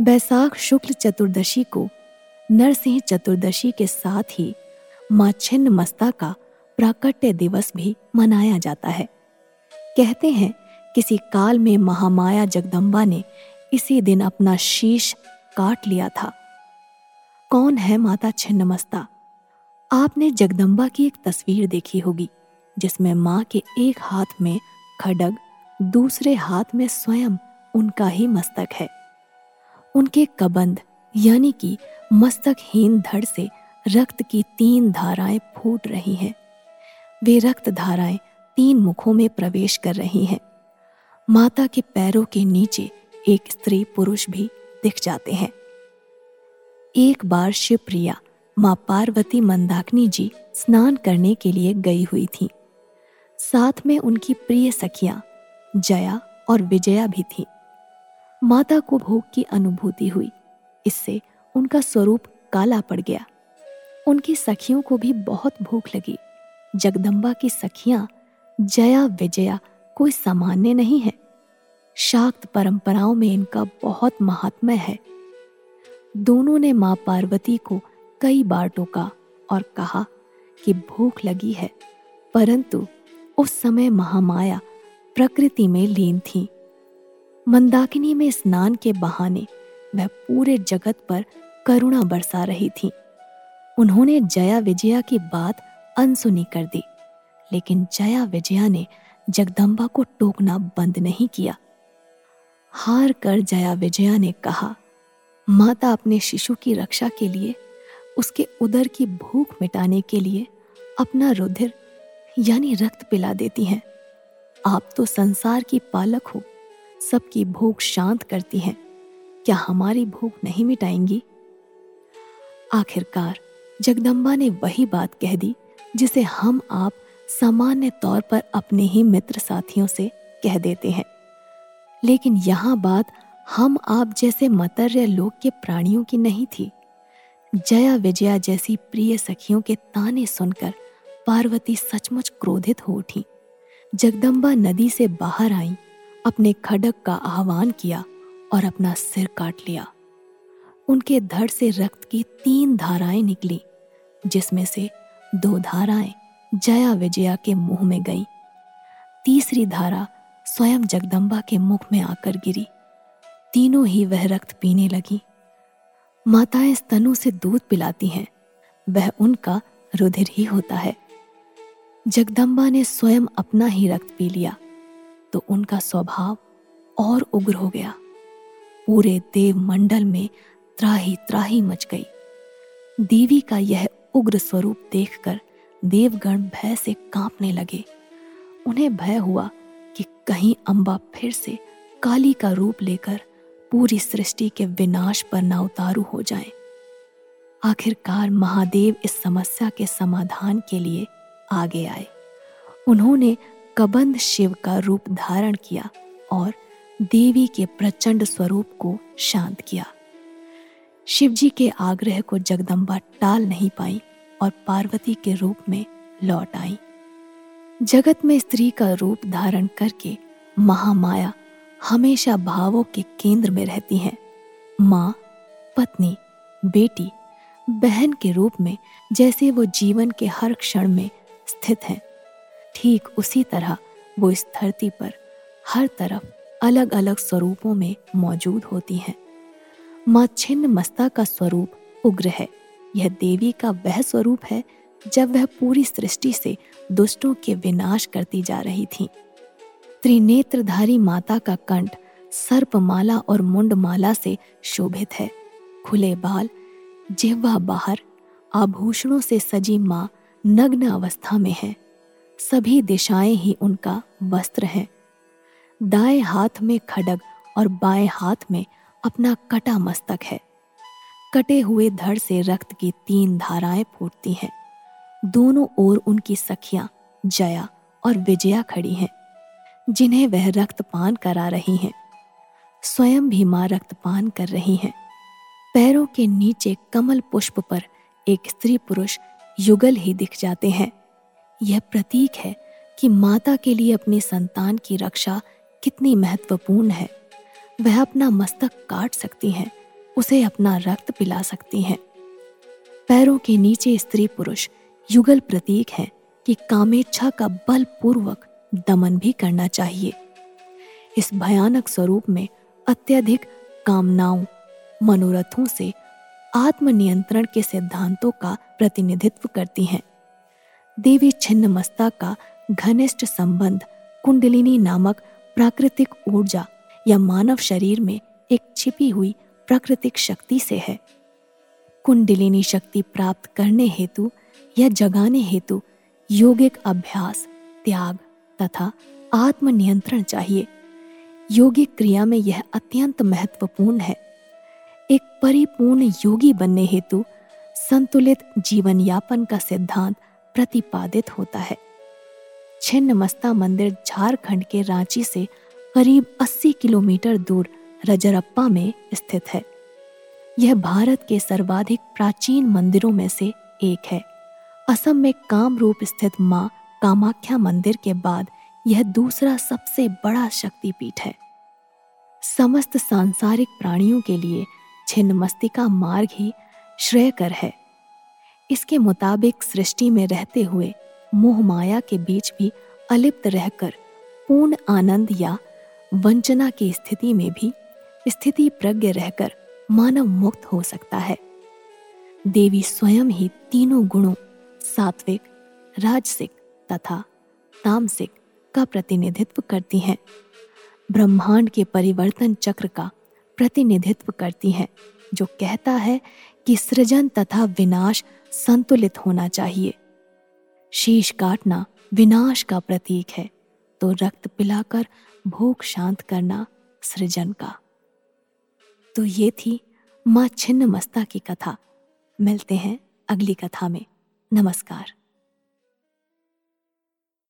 बैसाख शुक्ल चतुर्दशी को नरसिंह चतुर्दशी के साथ ही माँ छिन्न मस्ता का प्राकट्य दिवस भी मनाया जाता है। कहते हैं, किसी काल में महामाया जगदम्बा ने इसी दिन अपना शीश काट लिया था। कौन है माता छिन्नमस्ता आपने जगदम्बा की एक तस्वीर देखी होगी, जिसमें माँ के एक हाथ में खडग, दूसरे हाथ में स्वयं उनका ही मस्तक है। उनके कबंध, यानी कि मस्तकहीन धड़ से रक्त की तीन धाराएँ फूट रही हैं। वे रक्त धाराएँ तीन मुखों में प्रवेश कर रही हैं। माता के पैरों के नीचे एक स्त्री पुरुष भी दिख जाते हैं। एक बार शिवप्रिया, माँ पार्वती मंदाकिनी जी स्नान करने के लिए गई हुई थी। साथ में उनकी प्रिय सखियाँ, जया और विजया भी थी। माता को भूख की अनुभूति हुई। इससे उनका स्वरूप काला पड़ गया। उनकी सखियों को भी बहुत भूख लगी। जगदम्बा की सखियाँ, जया विजया, कोई सामान्य नहीं है। शाक्त परंपराओं में इनका बहुत महात्म्य है। दोनों ने माँ पार्वती को कई बार टोका और कहा कि भूख लगी है, परंतु उस समय महामाया प्रकृति में लीन थी। मंदाकिनी में स्नान के बहाने वह पूरे जगत पर करुणा बरसा रही थी। उन्होंने जया विजया की बात अनसुनी कर दी, लेकिन जया विजया ने जगदम्बा को टोकना बंद नहीं किया। हार कर जया विजया ने कहा, माता अपने शिशु की रक्षा के लिए, उसके उदर की भूख मिटाने के लिए अपना रुधिर, यानी रक्त पिला देती हैं। आप तो संसार की पालक हो। सबकी भूख शांत करती हैं। क्या हमारी भूख नहीं मिटाएँगी? आखिरकार जगदम्बा ने वही बात कह दी, जिसे हम आप सामान्य तौर पर अपने ही मित्र साथियों से कह देते हैं। लेकिन यहाँ बात हम आप जैसे मतर्य लोग के प्राणियों की नहीं थी। जया विजया जैसी प्रिय सखियों के ताने सुनकर पार्वती सचमुच क्रोधित हो उठी। जगदम्बा नदी से बाहर आई अपने खडक का आह्वान किया और अपना सिर काट लिया। उनके धड़ से रक्त की तीन धाराएँ निकली, जिसमें से दो धाराएँ जया विजया के मुँह में गईं। तीसरी धारा स्वयं जगदम्बा के मुख में आकर गिरी। तीनों ही वह रक्त पीने लगी। माताएँ स्तनों से दूध पिलाती हैं, वह उनका रुधिर ही होता है। जगदम्बा ने स्वयं अपना ही रक्त पी लिया। तो उनका स्वभाव और उग्र हो गया। पूरे देव मंडल में त्राही त्राही मच गई। देवी का यह उग्र स्वरूप देखकर देवगण भय से कांपने लगे। उन्हें भय हुआ कि कहीं अंबा फिर से काली का रूप लेकर पूरी सृष्टि के विनाश पर ना उतारू हो जाए। आखिरकार महादेव इस समस्या के समाधान के लिए आगे आए। उन्होंने कबंध शिव का रूप धारण किया और देवी के प्रचंड स्वरूप को शांत किया। शिवजी के आग्रह को जगदम्बा टाल नहीं पाई और पार्वती के रूप में लौट आई। जगत में स्त्री का रूप धारण करके महामाया हमेशा भावों के केंद्र में रहती हैं। माँ, पत्नी, बेटी, बहन के रूप में जैसे वो जीवन के हर क्षण में स्थित हैं। ठीक उसी तरह वो इस धरती पर हर तरफ़ अलग अलग स्वरूपों में मौजूद होती हैं। माँ छिन्न मस्ता का स्वरूप उग्र है। यह देवी का वह स्वरूप है जब वह पूरी सृष्टि से दुष्टों के विनाश करती जा रही थी। त्रिनेत्रधारी माता का कंठ सर्पमाला और मुंडमाला से शोभित है। खुले बाल, जिह्वा बाहर, आभूषणों से सजी माँ नग्न अवस्था में है। सभी दिशाएँ ही उनका वस्त्र है। दाएँ हाथ में खडग और बाएँ हाथ में अपना कटा मस्तक है। कटे हुए धड़ से रक्त की तीन धाराएँ फूटती हैं। दोनों ओर उनकी सखियाँ जया और विजया खड़ी हैं, जिन्हें वह रक्तपान करा रही हैं। स्वयं भी माँ रक्तपान कर रही हैं। पैरों के नीचे कमल पुष्प पर एक स्त्री पुरुष युगल ही दिख जाते हैं। यह प्रतीक है कि माता के लिए अपनी संतान की रक्षा कितनी महत्वपूर्ण है। वह अपना मस्तक काट सकती हैं, उसे अपना रक्त पिला सकती हैं। पैरों के नीचे स्त्री पुरुष युगल प्रतीक है कि कामेच्छा का बलपूर्वक दमन भी करना चाहिए। इस भयानक स्वरूप में अत्यधिक कामनाओं, मनोरथों से आत्मनियंत्रण के सिद्धांतों का प्रतिनिधित्व करती हैं। देवी छिन्नमस्ता का घनिष्ठ संबंध कुंडलिनी नामक प्राकृतिक ऊर्जा या मानव शरीर में एक छिपी हुई प्राकृतिक शक्ति से है। कुंडलिनी शक्ति प्राप्त करने हेतु या जगाने हेतु योगिक अभ्यास, त्याग तथा आत्मनियंत्रण चाहिए। योगिक क्रिया में यह अत्यंत महत्वपूर्ण है। एक परिपूर्ण योगी बनने हेतु संतुलित जीवन यापन का सिद्धांत प्रतिपादित होता है। छिन्न मस्ता मंदिर झारखंड के रांची से करीब 80 किलोमीटर दूर रजरप्पा में स्थित है। यह भारत के सर्वाधिक प्राचीन मंदिरों में से एक है। असम में कामरूप स्थित माँ कामाख्या मंदिर के बाद यह दूसरा सबसे बड़ा शक्तिपीठ है। समस्त सांसारिक प्राणियों के लिए छिन्न मस्तिका मार्ग ही श्रेयकर है। इसके मुताबिक सृष्टि में रहते हुए मोह माया के बीच भी अलिप्त रहकर पूर्ण आनंद या वंचना की स्थिति में भी स्थिति प्रज्ञ रहकर मानव मुक्त हो सकता है। देवी स्वयं ही तीनों गुणों, सात्विक, राजसिक तथा तामसिक का प्रतिनिधित्व करती हैं। ब्रह्मांड के परिवर्तन चक्र का प्रतिनिधित्व करती हैं, जो कहता है कि सृजन तथा विनाश संतुलित होना चाहिए। शीश काटना विनाश का प्रतीक है तो रक्त पिलाकर भूख शांत करना सृजन का। तो ये थी माँ छिन्न मस्ता की कथा। मिलते हैं अगली कथा में। नमस्कार।